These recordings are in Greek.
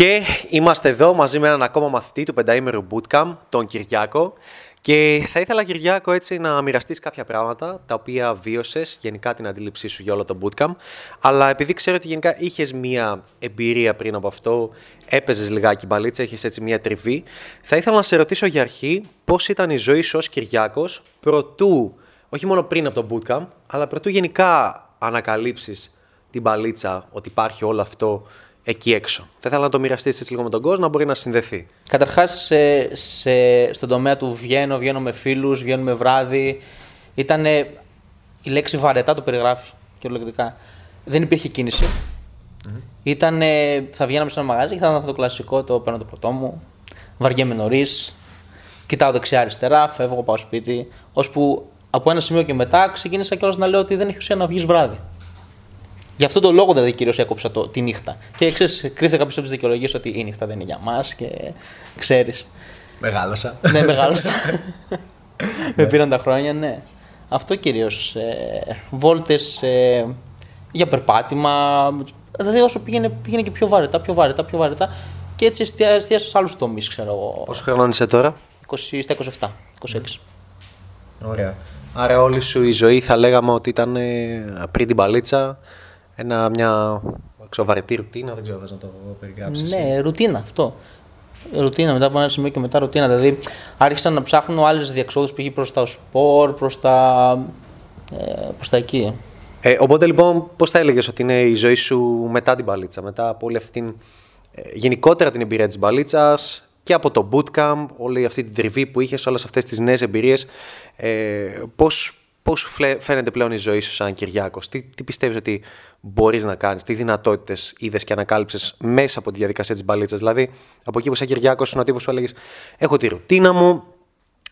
Και είμαστε εδώ μαζί με έναν ακόμα μαθητή του πενταήμερου Bootcamp, τον Κυριάκο. Και θα ήθελα, Κυριάκο, έτσι να μοιραστείς κάποια πράγματα τα οποία βίωσες, γενικά την αντίληψή σου για όλο το bootcamp. Αλλά επειδή ξέρω ότι γενικά είχες μία εμπειρία πριν από αυτό, έπαιζες λιγάκι μπαλίτσα, είχες έτσι μία τριβή, θα ήθελα να σε ρωτήσω για αρχή πώς ήταν η ζωή σου ως Κυριάκος προτού, όχι μόνο πριν από το bootcamp, αλλά προτού γενικά ανακαλύψεις την μπαλίτσα, ότι υπάρχει όλο αυτό εκεί έξω. Θα ήθελα να το μοιραστείς έτσι λίγο με τον κόσμο, να μπορεί να συνδεθεί. Καταρχάς, σε, σε, στον τομέα του βγαίνω, βγαίνω με φίλους, βγαίνω με βράδυ. Ήταν η λέξη βαρετά το περιγράφει κυριολεκτικά. Δεν υπήρχε κίνηση. Mm-hmm. Ήταν, θα βγαίναμε σε ένα μαγάζι και θα ήταν αυτό το κλασικό, το παίρνω το ποτό μου, βαριέμαι νωρίς, κοιτάω δεξιά-αριστερά, φεύγω, πάω σπίτι. Ώσπου από ένα σημείο και μετά ξεκίνησα κιόλας να λέω ότι δεν έχει ουσία να βγεις βράδυ. Γι' αυτόν τον λόγο δηλαδή κυρίως έκοψα το, τη νύχτα. Και ξέρεις, κρύφτε κάποιο από τις δικαιολογίες ότι η νύχτα δεν είναι για μας και ξέρεις. Μεγάλωσα. ναι, μεγάλωσα. Με πήραν τα χρόνια, ναι. Αυτό κυρίως. Ε, Βόλτες ε, για περπάτημα. Δηλαδή όσο πήγαινε, πήγαινε και πιο βαρετά, πιο βαρετά, πιο βαρετά. Και έτσι εστίασα σε άλλους τομείς, ξέρω εγώ. Πόσο χρόνο είσαι τώρα, 20, στα 27, 26. Ωραία. Άρα όλη σου η ζωή θα λέγαμε ότι ήταν ε, πριν την παλίτσα ένα, μια εξοβαρετή ρουτίνα, δεν ξέρω, θες να το περιγράψεις. Ναι, ρουτίνα αυτό. Ρουτίνα μετά από ένα σημείο και μετά ρουτίνα. Δηλαδή άρχισαν να ψάχνω άλλες διεξόδους πήγε προς τα σπορ, προς τα. Ε, προς τα εκεί. Ε, οπότε λοιπόν, πώς θα έλεγες ότι είναι η ζωή σου μετά την μπαλίτσα, μετά από όλη αυτή την. Ε, γενικότερα την εμπειρία της μπαλίτσας και από το bootcamp, όλη αυτή την τριβή που είχες, όλες αυτές τις νέες εμπειρίες. Ε, πώς Πώς σου φαίνεται πλέον η ζωή σου σαν Κυριάκος, τι, τι πιστεύεις ότι μπορείς να κάνεις, τι δυνατότητες είδες και ανακάλυψες μέσα από τη διαδικασία της μπαλίτσας; Δηλαδή, από εκεί που σαν Κυριάκος ήσουν ο τύπος που έλεγες: Έχω τη ρουτίνα μου,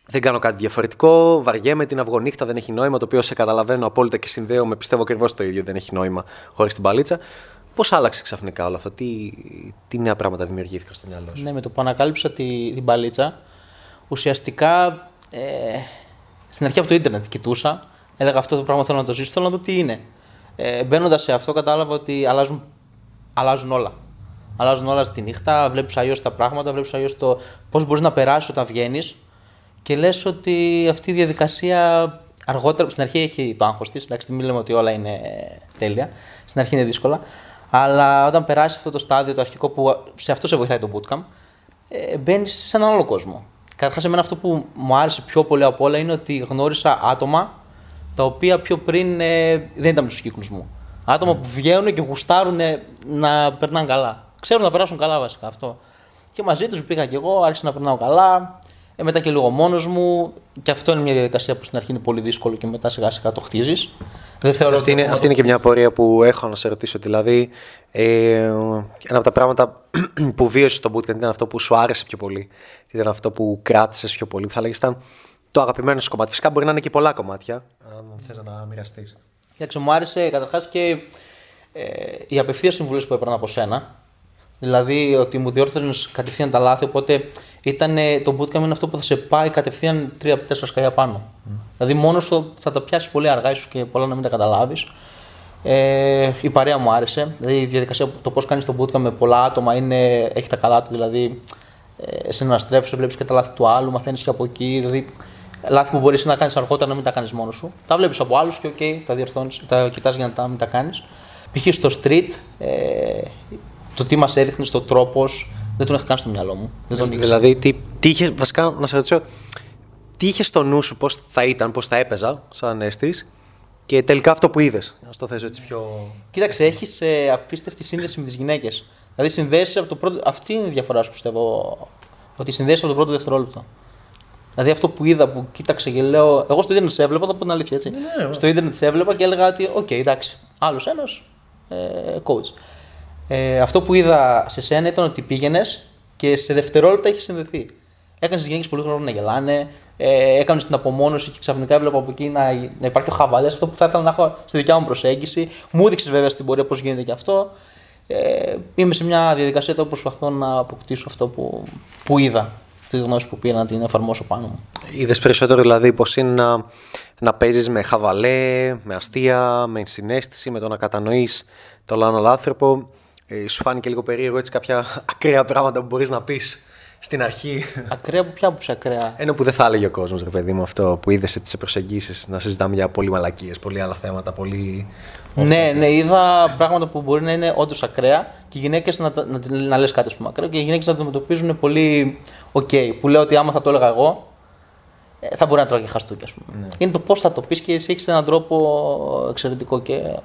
δεν κάνω κάτι διαφορετικό, βαριέμαι την αυγονύχτα, δεν έχει νόημα. Το οποίο σε καταλαβαίνω απόλυτα και συνδέω με πιστεύω ακριβώς το ίδιο, δεν έχει νόημα χωρίς την μπαλίτσα. Πώς άλλαξε ξαφνικά όλο αυτό, τι, τι νέα πράγματα δημιουργήθηκαν στο μυαλό σου; Ναι, με το που ανακάλυψα τη, την μπαλίτσα, ουσιαστικά ε, στην αρχή από το Ιντερνετ κοιτούσα, έλεγα αυτό το πράγμα θέλω να το ζήσω, θέλω να δω τι είναι. Ε, Μπαίνοντας σε αυτό, κατάλαβα ότι αλλάζουν, αλλάζουν όλα. Αλλάζουν όλα στη νύχτα, βλέπεις αλλιώς τα πράγματα, βλέπεις αλλιώς το πώς μπορείς να περάσεις όταν βγαίνεις και λες ότι αυτή η διαδικασία αργότερα, στην αρχή έχει το άγχος της. Εντάξει, μην λέμε ότι όλα είναι τέλεια. Στην αρχή είναι δύσκολα. Αλλά όταν περάσεις αυτό το στάδιο, το αρχικό που σε αυτό σε βοηθάει το bootcamp, ε, μπαίνεις σε έναν άλλο κόσμο. Καταρχάς, εμένα αυτό που μου άρεσε πιο πολύ από όλα είναι ότι γνώρισα άτομα τα οποία πιο πριν ε, δεν ήταν με τους κύκλους μου. Άτομα που βγαίνουν και γουστάρουν να περνάνε καλά. Ξέρουν να περάσουν καλά βασικά αυτό. Και μαζί τους πήγα και εγώ, άρχισα να περνάω καλά. Ε, μετά και λίγο μόνος μου. Και αυτό είναι μια διαδικασία που στην αρχή είναι πολύ δύσκολο και μετά σιγά σιγά το χτίζεις. Δεν θεωρώ αυτή, είναι, αυτή είναι και μια πορεία που έχω να σε ρωτήσω. Δηλαδή, ε, ένα από τα πράγματα που βίωσε στο bootcamp ήταν αυτό που σου άρεσε πιο πολύ. Ήταν αυτό που κράτησες πιο πολύ. Θα λέγε ήταν το αγαπημένο σου κομμάτι. Φυσικά μπορεί να είναι και πολλά κομμάτια, αν θες να τα μοιραστείς. Κοιτάξτε, μου άρεσε καταρχάς και ε, οι απευθείας συμβουλές που έπαιρνα από σένα. Δηλαδή ότι μου διόρθωνε κατευθείαν τα λάθη. Οπότε ήταν, το bootcamp είναι αυτό που θα σε πάει κατευθείαν 3-4 σκαλιά πάνω. Mm. Δηλαδή μόνος σου θα τα πιάσεις πολύ αργά, ίσως και πολλά να μην τα καταλάβεις. Ε, η παρέα μου άρεσε. Δηλαδή η διαδικασία, το πώς κάνεις το bootcamp με πολλά άτομα είναι, έχει τα καλά του. Δηλαδή ε, συναστρέφει, βλέπεις και τα λάθη του άλλου, μαθαίνεις και από εκεί. Δηλαδή λάθη που μπορείς να κάνεις αργότερα να μην τα κάνεις μόνος σου. Τα βλέπεις από άλλους και OK, τα διορθώνεις, τα κοιτάς για να τα, μην τα κάνεις. Π.χ. στο street, ε, το τι μας έδειχνε, το τρόπος, δεν τον είχα κάνει στο μυαλό μου. Δεν τον δηλαδή, τι, τι είχε, βασικά να σε ρωτήσω, τι είχε στο νου σου, πώς θα ήταν, πώς θα έπαιζα σαν αίσθης και τελικά αυτό που είδες. Να το θέσω έτσι πιο. Κοίταξε, έχεις ε, απίστευτη σύνδεση με τις γυναίκες. Δηλαδή συνδέεσαι από το πρώτο. Αυτή είναι η διαφορά σου πιστεύω. Ότι συνδέεσαι από το πρώτο δευτερόλεπτο. Δηλαδή αυτό που είδα που κοίταξε και λέω. Εγώ στο Ίντερνετ σε έβλεπα, θα πω την αλήθεια έτσι. Ναι, ναι, ναι. Στο Ίντερνετ σε έβλεπα και έλεγα ότι, okay, εντάξει, άλλος ένας ε, coach. Ε, αυτό που είδα σε σένα ήταν ότι πήγαινες και σε δευτερόλεπτα έχεις συνδεθεί. Έκανες τις γυναίκες πολύ χρόνο να γελάνε, ε, έκανες την απομόνωση και ξαφνικά έβλεπα από εκεί να, να υπάρχει ο χαβαλές. Αυτό που θα ήθελα να έχω στη δικιά μου προσέγγιση. Μου έδειξες βέβαια στην πορεία πώς γίνεται και αυτό. Ε, είμαι σε μια διαδικασία που προσπαθώ να αποκτήσω αυτό που, που είδα. Τη γνώση που πήρα να την εφαρμόσω πάνω μου. Είδες περισσότερο δηλαδή πώς είναι να, να παίζεις με χαβαλέ, με αστεία, με συνέστηση, με το να κατανοείς τον άλλο άνθρωπο. Ε, σου φάνηκε λίγο περίεργο έτσι κάποια ακραία πράγματα που μπορείς να πεις στην αρχή. Ακραία από ποια άποψη ακραία; Ένα που δεν θα έλεγε ο κόσμος, ρε παιδί μου, αυτό που είδες στις προσεγγίσεις να συζητάμε για πολύ μαλακίες, πολύ άλλα θέματα, πολύ. Ναι, ναι, είδα πράγματα που μπορεί να είναι όντως ακραία και οι γυναίκες να, να, να, λες κάτι πούμε, ακραίο και οι γυναίκες να το αντιμετωπίζουν πολύ οκ. Που λέω ότι άμα θα το έλεγα εγώ, ε, θα μπορεί να έτρωγα χαστούκι, ας πούμε. Ναι. Είναι το πώς θα το πεις και εσύ έχεις έναν τρόπο εξαιρετικό και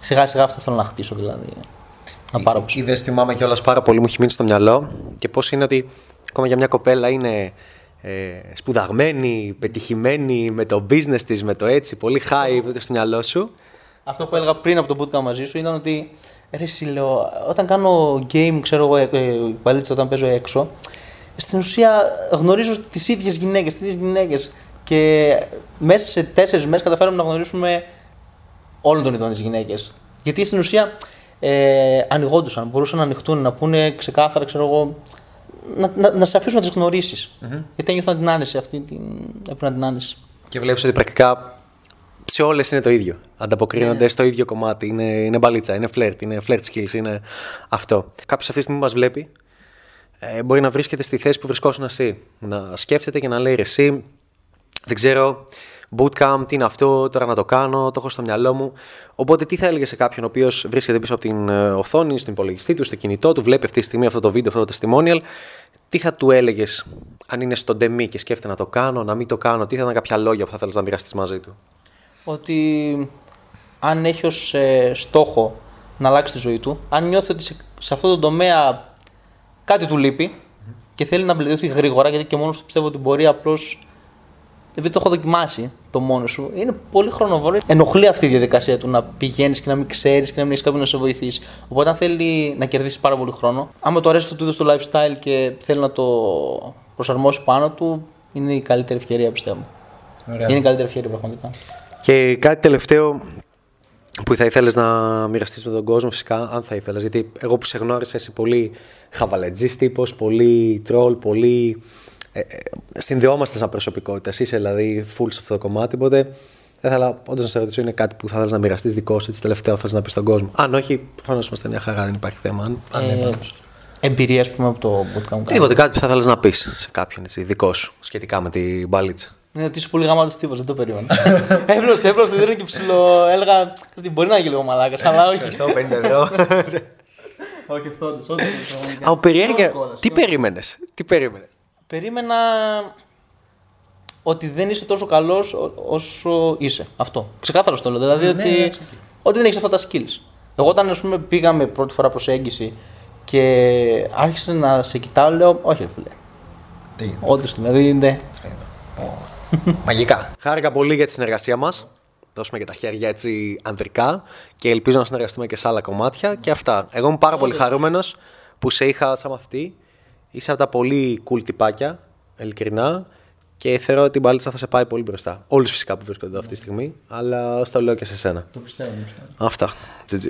σιγά σιγά αυτό θέλω να χτίσω δηλαδή. Να πάρω Είδε, θυμάμαι κιόλας πάρα πολύ, μου έχει μείνει στο μυαλό και πώς είναι ότι ακόμα για μια κοπέλα είναι ε, σπουδαγμένη, πετυχημένη με το business της, με το έτσι, πολύ high στο μυαλό σου. Αυτό που έλεγα πριν από το bootcamp μαζί σου ήταν ότι ρε, εσύ, λέω, όταν κάνω game, ξέρω εγώ, ε, ε όταν παίζω έξω, στην ουσία γνωρίζω τις ίδιες γυναίκες, τις ίδιες γυναίκες. Και μέσα σε τέσσερις μέρες καταφέραμε να γνωρίσουμε όλων των ειδών τις γυναίκες. Γιατί στην ουσία ε, ανοιγόντουσαν, μπορούσαν να ανοιχτούν, να πούνε ξεκάθαρα, ξέρω εγώ, να, να, να σε αφήσουν να τις γνωρισει mm-hmm. Γιατί ένιωθαν την άνεση αυτή, την, έπρεπε την άνεση. Και βλέπεις ότι πρακτικά σε όλες είναι το ίδιο. Ανταποκρίνονται yeah. στο ίδιο κομμάτι. Είναι, είναι μπαλίτσα, είναι φλερτ, είναι φλερτ skills, είναι αυτό. Κάποιος αυτή τη στιγμή μας βλέπει, ε, μπορεί να βρίσκεται στη θέση που βρισκόσουν εσύ. Να σκέφτεται και να λέει εσύ, δεν ξέρω, bootcamp, τι είναι αυτό, τώρα να το κάνω, το έχω στο μυαλό μου. Οπότε, τι θα έλεγε σε κάποιον ο οποίος βρίσκεται πίσω από την ε, οθόνη, στον υπολογιστή του, στο κινητό του, βλέπει αυτή τη στιγμή αυτό το βίντεο, αυτό το testimonial, τι θα του έλεγες αν είναι στον τεμή και σκέφτεται να το κάνω, να μην το κάνω, τι θα ήταν κάποια λόγια που θα θέλεις να μοιραστείς μαζί του; Ότι αν έχει ως ε, στόχο να αλλάξει τη ζωή του, αν νιώθει ότι σε, σε αυτό το τομέα κάτι του λείπει και θέλει να βελτιωθεί γρήγορα, γιατί και μόνος του πιστεύω ότι μπορεί απλώς επειδή το έχω δοκιμάσει το μόνο σου, είναι πολύ χρονοβόρο. Ενοχλεί αυτή η διαδικασία του να πηγαίνεις και να μην ξέρεις και να μην έχεις κάποιον να σε βοηθήσει. Οπότε, αν θέλει να κερδίσεις πάρα πολύ χρόνο, άμα το αρέσει αυτό το lifestyle και θέλει να το προσαρμόσει πάνω του, είναι η καλύτερη ευκαιρία πιστεύω. Ωραία. Είναι η καλύτερη ευκαιρία πραγματικά. Και κάτι τελευταίο που θα ήθελες να μοιραστείς με τον κόσμο, φυσικά, αν θα ήθελες. Γιατί εγώ που σε γνώρισα, είσαι πολύ χαβαλετζής τύπος, πολύ τρόλ, πολύ ε, ε, συνδεόμαστε σαν προσωπικότητα. Είσαι δηλαδή full σε αυτό το κομμάτι. Οπότε θα ήθελα όντως να σε ρωτήσω, είναι κάτι που θα ήθελα να μοιραστείς δικό σου, έτσι τελευταίο θα να πεις στον κόσμο. Αν όχι, προφανώς είμαστε μια χαρά, δεν υπάρχει θέμα. Αν, αν ε, Εμπειρία, ας πούμε, από το bootcamp. Τίποτε, κάτι που θα ήθελα να πεις σε κάποιον έτσι, δικό σου σχετικά με την μπαλίτσα. Ναι, ότι είσαι πολύ γαμάτο τύπος, δεν το περίμενα. Έβλωσε, έβλωσε, δεν και ψηλό. Έλεγα, μπορεί να γίνει λίγο μαλάκας, αλλά όχι. Ευχαριστώ, 50 ευρώ. Όχι, αυτό. Α, περιέργεια. Τι περίμενες, τι περίμενες; Περίμενα ότι δεν είσαι τόσο καλός όσο είσαι. Αυτό. Ξεκάθαρο το λέω. Δηλαδή ναι, ότι, ναι, ότι δεν έχεις αυτά τα skills. Εγώ όταν ας πούμε, πήγαμε πρώτη φορά προσέγγιση και άρχισε να σε κοιτάω, λέω Όχι, ρε φίλε. Τι Όντω δηλαδή είναι. Μαγικά. Χάρηκα πολύ για τη συνεργασία μας. Δώσουμε και τα χέρια έτσι ανδρικά και ελπίζω να συνεργαστούμε και σε άλλα κομμάτια και αυτά. Εγώ είμαι πάρα πολύ χαρούμενος που σε είχα σαν μαθητή Είσαι από τα πολύ cool τυπάκια, ειλικρινά. Και θεωρώ ότι η μπάλιτσα θα σε πάει πολύ μπροστά. Όλους φυσικά που βρίσκονται εδώ αυτή τη στιγμή, αλλά στο λέω και σε σένα. Το πιστεύω, πιστεύω. Αυτά. GG.